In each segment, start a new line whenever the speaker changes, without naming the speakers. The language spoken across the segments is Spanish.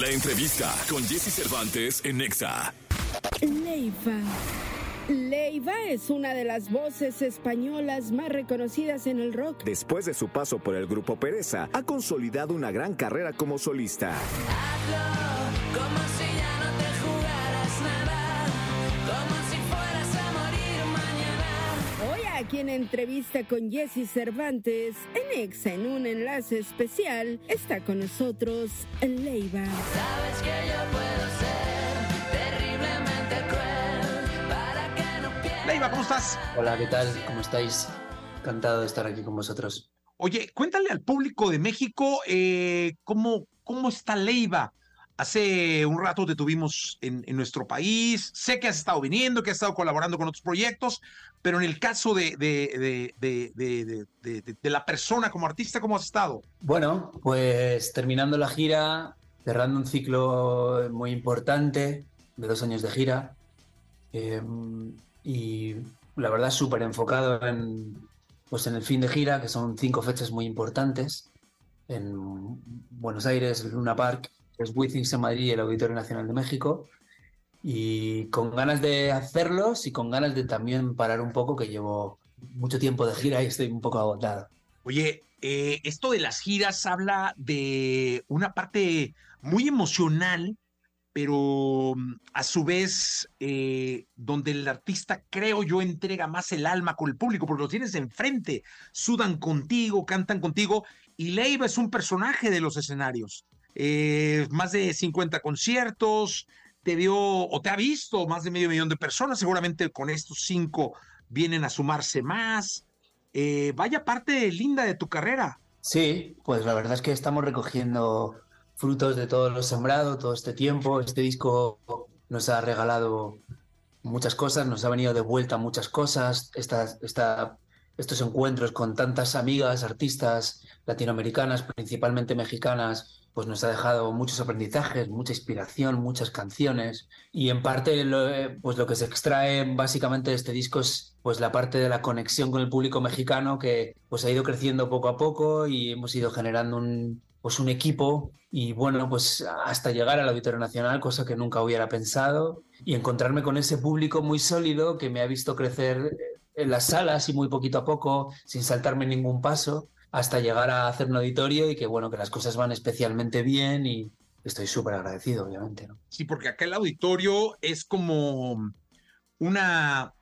La entrevista con Jesse Cervantes en Nexa.
Leiva. Leiva es una de las voces españolas más reconocidas en el rock.
Después de su paso por el grupo Pereza, ha consolidado una gran carrera como solista.
Hazlo como si
aquí en entrevista con Jesse Cervantes, en Exa en un enlace especial, está con nosotros Leiva.
Sabes que yo puedo ser terriblemente cruel para que no pierdas.
Leiva, ¿cómo estás?
Hola, ¿qué tal? ¿Cómo estáis? Encantado de estar aquí con vosotros.
Oye, cuéntale al público de México eh, cómo, cómo está Leiva. Hace un rato te tuvimos en, nuestro país. Sé que has estado viniendo, que has estado colaborando con otros proyectos, pero en el caso de, de, de, de, la persona como artista, ¿cómo has estado?
Bueno, pues terminando la gira, cerrando un ciclo muy importante de dos años de gira eh, y la verdad súper enfocado en, pues en el fin de gira, que son cinco fechas muy importantes en Buenos Aires, Luna Park, los Withings en Madrid y el Auditorio Nacional de México. Y con ganas de hacerlos y con ganas de también parar un poco, que llevo mucho tiempo de gira y estoy un poco agotado.
Oye, eh, esto de las giras habla de una parte muy emocional, pero mm, a su vez eh, donde el artista, creo yo, entrega más el alma con el público, porque lo tienes enfrente, sudan contigo, cantan contigo, y Leiva es un personaje de los escenarios. Eh, más de 50 conciertos, te vio o te ha visto más de medio millón de personas, seguramente con estos cinco vienen a sumarse más. Eh, vaya parte linda de tu carrera.
Sí, pues la verdad es que estamos recogiendo frutos de todo lo sembrado todo este tiempo. Este disco nos ha regalado muchas cosas, nos ha venido de vuelta muchas cosas. Esta, esta- estos encuentros con tantas amigas, artistas latinoamericanas, principalmente mexicanas, pues nos ha dejado muchos aprendizajes, mucha inspiración, muchas canciones. Y en parte, lo, eh, pues lo que se extrae básicamente de este disco es pues la parte de la conexión con el público mexicano que pues ha ido creciendo poco a poco y hemos ido generando un, pues un equipo y bueno, pues hasta llegar al Auditorio Nacional, cosa que nunca hubiera pensado, y encontrarme con ese público muy sólido que me ha visto crecer en las salas y muy poquito a poco, sin saltarme ningún paso, hasta llegar a hacer un auditorio y que bueno, que las cosas van especialmente bien y estoy súper agradecido, obviamente. ¿no?
Sí, porque acá el auditorio es como una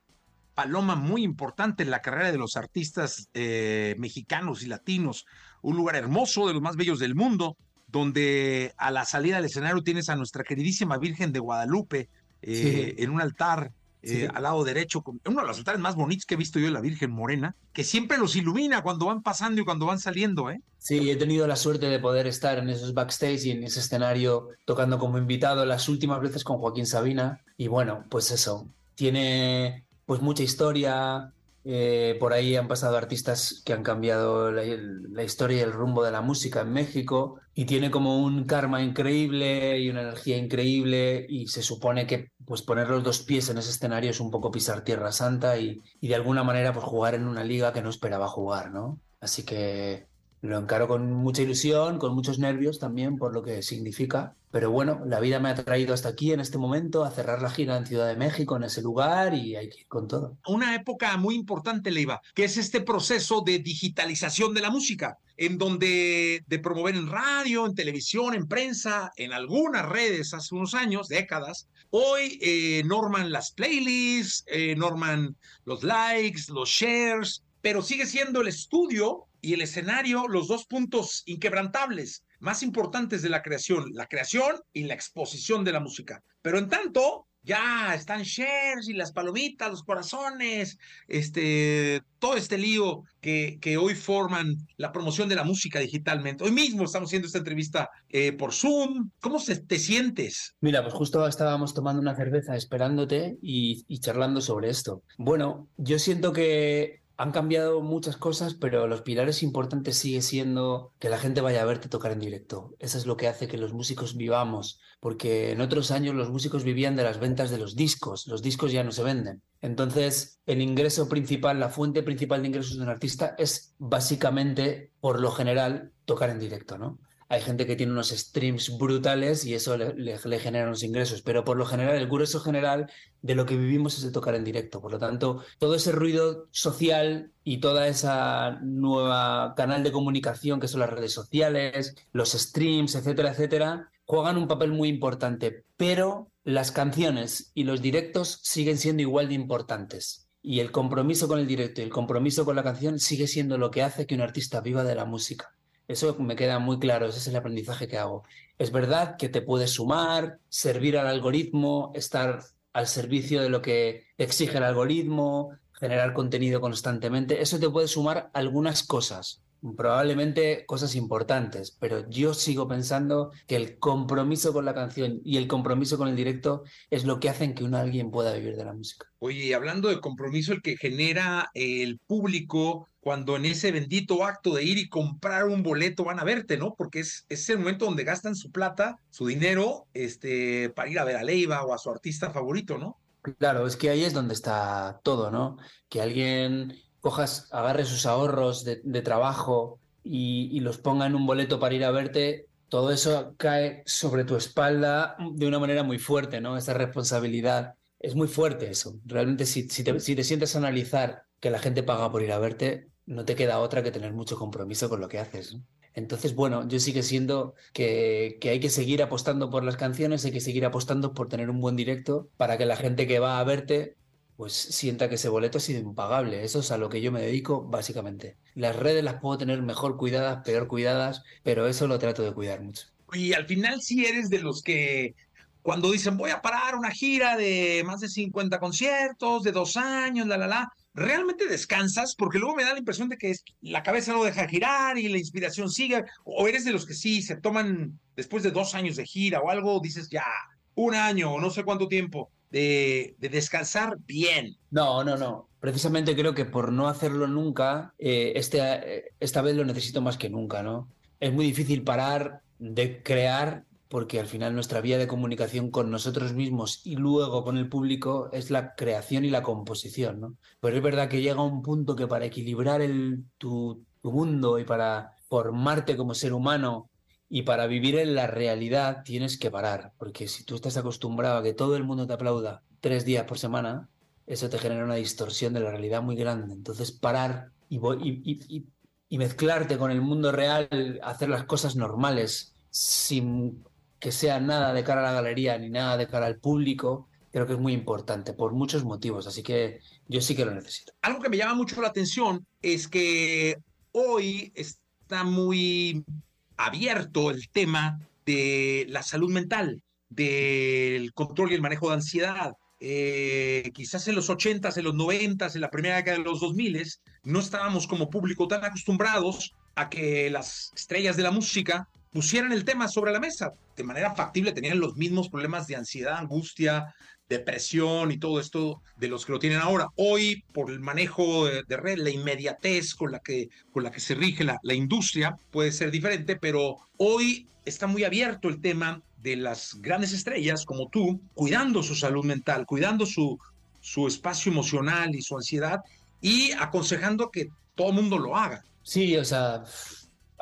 paloma muy importante en la carrera de los artistas eh, mexicanos y latinos. Un lugar hermoso, de los más bellos del mundo, donde a la salida del escenario tienes a nuestra queridísima Virgen de Guadalupe eh,
Sí.
en un altar. Eh, al lado derecho, uno de los altares más bonitos que he visto yo, la Virgen Morena, que siempre los ilumina cuando van pasando y cuando van saliendo, ¿eh?
Sí, he tenido la suerte de poder estar en esos backstage y en ese escenario tocando como invitado las últimas veces con Joaquín Sabina. Y bueno, pues eso, tiene pues mucha historia. Eh, por ahí han pasado artistas que han cambiado la, la historia y el rumbo de la música en México. Y tiene como un karma increíble y una energía increíble. Y se supone que pues poner los dos pies en ese escenario es un poco pisar Tierra Santa y, y de alguna manera pues jugar en una liga que no esperaba jugar, ¿no? Así que lo encaro con mucha ilusión, con muchos nervios también por lo que significa. Pero bueno, la vida me ha traído hasta aquí en este momento a cerrar la gira en Ciudad de México, en ese lugar, y hay que ir con todo.
una época muy importante, Leiva, que es este proceso de digitalización de la música, en donde de promover en radio, en televisión, en prensa, en algunas redes hace unos años, décadas, hoy eh, norman las playlists, eh, norman los likes, los shares, pero sigue siendo el estudio y el escenario los dos puntos inquebrantables más importantes de la creación, la creación y la exposición de la música. Pero en tanto, ya están shares y las palomitas, los corazones, este, todo este lío que, que hoy forman la promoción de la música digitalmente. Hoy mismo estamos haciendo esta entrevista eh, por Zoom. ¿Cómo se, te sientes?
Mira, pues justo estábamos tomando una cerveza esperándote y, y charlando sobre esto. Bueno, yo siento que han cambiado muchas cosas, pero los pilares importantes sigue siendo que la gente vaya a verte tocar en directo. Eso es lo que hace que los músicos vivamos, porque en otros años los músicos vivían de las ventas de los discos, los discos ya no se venden. Entonces, el ingreso principal, la fuente principal de ingresos de un artista es básicamente, por lo general, tocar en directo, ¿no? Hay gente que tiene unos streams brutales y eso le, genera unos ingresos, pero por lo general, el grueso general de lo que vivimos es de tocar en directo. Por lo tanto, todo ese ruido social y toda esa nueva canal de comunicación que son las redes sociales, los streams, etcétera, etcétera, juegan un papel muy importante, pero las canciones y los directos siguen siendo igual de importantes. Y el compromiso con el directo y el compromiso con la canción sigue siendo lo que hace que un artista viva de la música. Eso me queda muy claro, ese es el aprendizaje que hago. Es verdad que te puedes sumar, servir al algoritmo, estar al servicio de lo que exige el algoritmo, generar contenido constantemente. Eso te puede sumar algunas cosas, probablemente cosas importantes, pero yo sigo pensando que el compromiso con la canción y el compromiso con el directo es lo que hacen que un alguien pueda vivir de la música.
Oye, hablando de compromiso, el que genera el público cuando en ese bendito acto de ir y comprar un boleto van a verte, ¿no? Porque es, es el momento donde gastan su plata, su dinero, este, para ir a ver a Leiva o a su artista favorito, ¿no?
Claro, es que ahí es donde está todo, ¿no? Que alguien cojas, agarre sus ahorros de, trabajo y, los ponga en un boleto para ir a verte, todo eso cae sobre tu espalda de una manera muy fuerte, ¿no? Esa responsabilidad. Es muy fuerte eso. Realmente, si, te, si te sientes analizar que la gente paga por ir a verte, no te queda otra que tener mucho compromiso con lo que haces. Entonces, bueno, yo sigue siendo que, que, hay que seguir apostando por las canciones, hay que seguir apostando por tener un buen directo para que la gente que va a verte pues sienta que ese boleto ha sido impagable. Eso es a lo que yo me dedico básicamente. Las redes las puedo tener mejor cuidadas, peor cuidadas, pero eso lo trato de cuidar mucho.
Y al final sí eres de los que cuando dicen voy a parar una gira de más de 50 conciertos, de dos años, la, la, la, realmente descansas, porque luego me da la impresión de que la cabeza no deja girar y la inspiración sigue, o eres de los que sí se toman después de dos años de gira o algo, dices ya, un año o no sé cuánto tiempo de, de descansar bien.
No, no, no. Precisamente creo que por no hacerlo nunca, eh, este, esta vez lo necesito más que nunca, ¿no? Es muy difícil parar de crear porque al final nuestra vía de comunicación con nosotros mismos y luego con el público es la creación y la composición, ¿no? Pero es verdad que llega un punto que para equilibrar el, tu mundo y para formarte como ser humano y para vivir en la realidad tienes que parar, porque si tú estás acostumbrado a que todo el mundo te aplauda tres días por semana, eso te genera una distorsión de la realidad muy grande. Entonces parar y, y, mezclarte con el mundo real, hacer las cosas normales, sin que sea nada de cara a la galería ni nada de cara al público, creo que es muy importante por muchos motivos, así que yo sí que lo necesito.
Algo que me llama mucho la atención es que hoy está muy abierto el tema de la salud mental, del control y el manejo de ansiedad. Eh, quizás en los 80s, en los 90s, en la primera década de los 2000s, no estábamos como público tan acostumbrados a que las estrellas de la música pusieran el tema sobre la mesa. De manera factible tenían los mismos problemas de ansiedad, angustia, depresión y todo esto de los que lo tienen ahora. Hoy, por el manejo de, red, la inmediatez con la que, con la que se rige la, la industria puede ser diferente, pero hoy está muy abierto el tema de las grandes estrellas como tú, cuidando su salud mental, cuidando su, su espacio emocional y su ansiedad y aconsejando que todo el mundo lo haga.
Sí, o sea,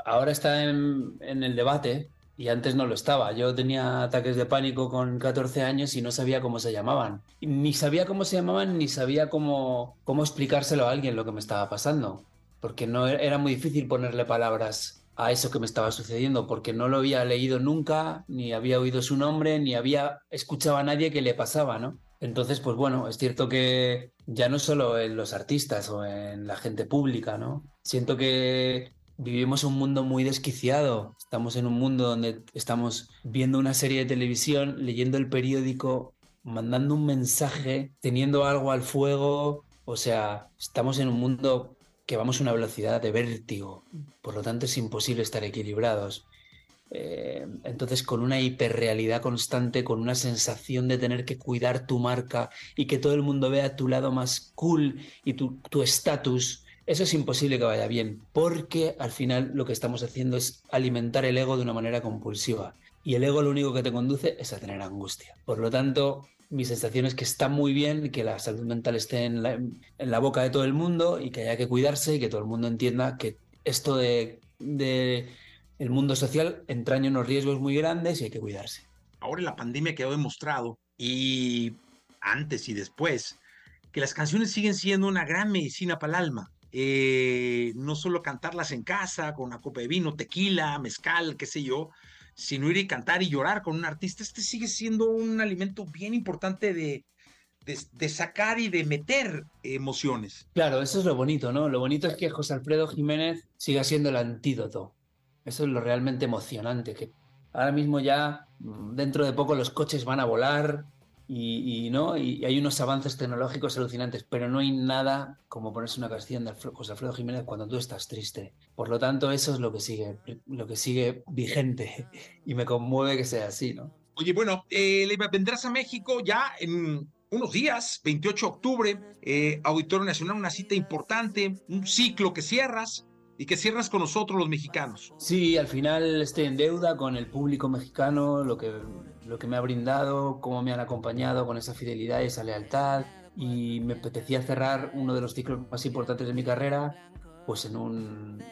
ahora está en, en, el debate y antes no lo estaba. Yo tenía ataques de pánico con 14 años y no sabía cómo se llamaban. Ni sabía cómo se llamaban ni sabía cómo, cómo explicárselo a alguien lo que me estaba pasando. Porque no era muy difícil ponerle palabras a eso que me estaba sucediendo, porque no lo había leído nunca, ni había oído su nombre, ni había escuchado a nadie que le pasaba, ¿no? Entonces, pues bueno, es cierto que ya no solo en los artistas o en la gente pública, ¿no? Siento que vivimos un mundo muy desquiciado. Estamos en un mundo donde estamos viendo una serie de televisión, leyendo el periódico, mandando un mensaje, teniendo algo al fuego. O sea, estamos en un mundo que vamos a una velocidad de vértigo. Por lo tanto, es imposible estar equilibrados. Eh, entonces, con una hiperrealidad constante, con una sensación de tener que cuidar tu marca y que todo el mundo vea tu lado más cool y tu estatus, eso es imposible que vaya bien, porque al final lo que estamos haciendo es alimentar el ego de una manera compulsiva. Y el ego lo único que te conduce es a tener angustia. Por lo tanto, mi sensación es que está muy bien que la salud mental esté en la, boca de todo el mundo y que haya que cuidarse y que todo el mundo entienda que esto de, de el mundo social entraña unos riesgos muy grandes y hay que cuidarse.
Ahora la pandemia quedó demostrado y antes y después que las canciones siguen siendo una gran medicina para el alma. Eh, no solo cantarlas en casa con una copa de vino, tequila, mezcal, qué sé yo, sino ir y cantar y llorar con un artista. Este sigue siendo un alimento bien importante de, de, sacar y de meter emociones.
Claro, eso es lo bonito, ¿no? Lo bonito es que José Alfredo Jiménez siga siendo el antídoto. Eso es lo realmente emocionante, que ahora mismo ya mm, dentro de poco los coches van a volar y, ¿no? y hay unos avances tecnológicos alucinantes, pero no hay nada como ponerse una canción de José Alfredo Jiménez cuando tú estás triste. Por lo tanto, eso es lo que sigue, lo que sigue vigente y me conmueve que sea así, ¿no?
Oye, bueno, eh, vendrás a México ya en unos días, 28 de octubre, eh, Auditorio Nacional, una cita importante, un ciclo que cierras y que cierras con nosotros los mexicanos.
Sí, al final estoy en deuda con el público mexicano, lo que, lo que me ha brindado, cómo me han acompañado con esa fidelidad y esa lealtad. Y me apetecía cerrar uno de los ciclos más importantes de mi carrera, pues en un,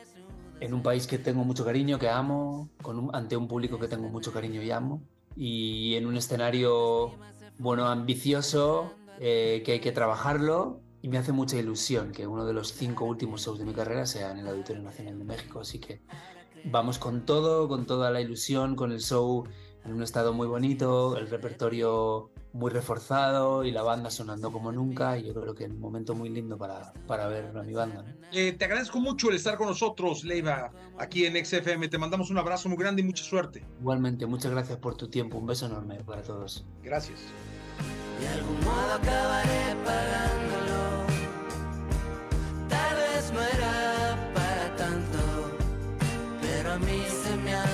en un país que tengo mucho cariño, que amo, con ante un público que tengo mucho cariño y amo, y en un escenario bueno, ambicioso, eh, que hay que trabajarlo y me hace mucha ilusión que uno de los cinco últimos shows de mi carrera sea en el Auditorio Nacional de México. Así que vamos con todo, con toda la ilusión, con el show en un estado muy bonito, el repertorio muy reforzado y la banda sonando como nunca. Y yo creo que es un momento muy lindo para, para ver a mi banda.
Eh, te agradezco mucho el estar con nosotros, Leiva, aquí en XFM. Te mandamos un abrazo muy grande y mucha suerte.
Igualmente, muchas gracias por tu tiempo. Un beso enorme para todos.
Gracias.
De algún modo acabaré pagándolo. Tal vez no era para tanto, pero a mí se me ha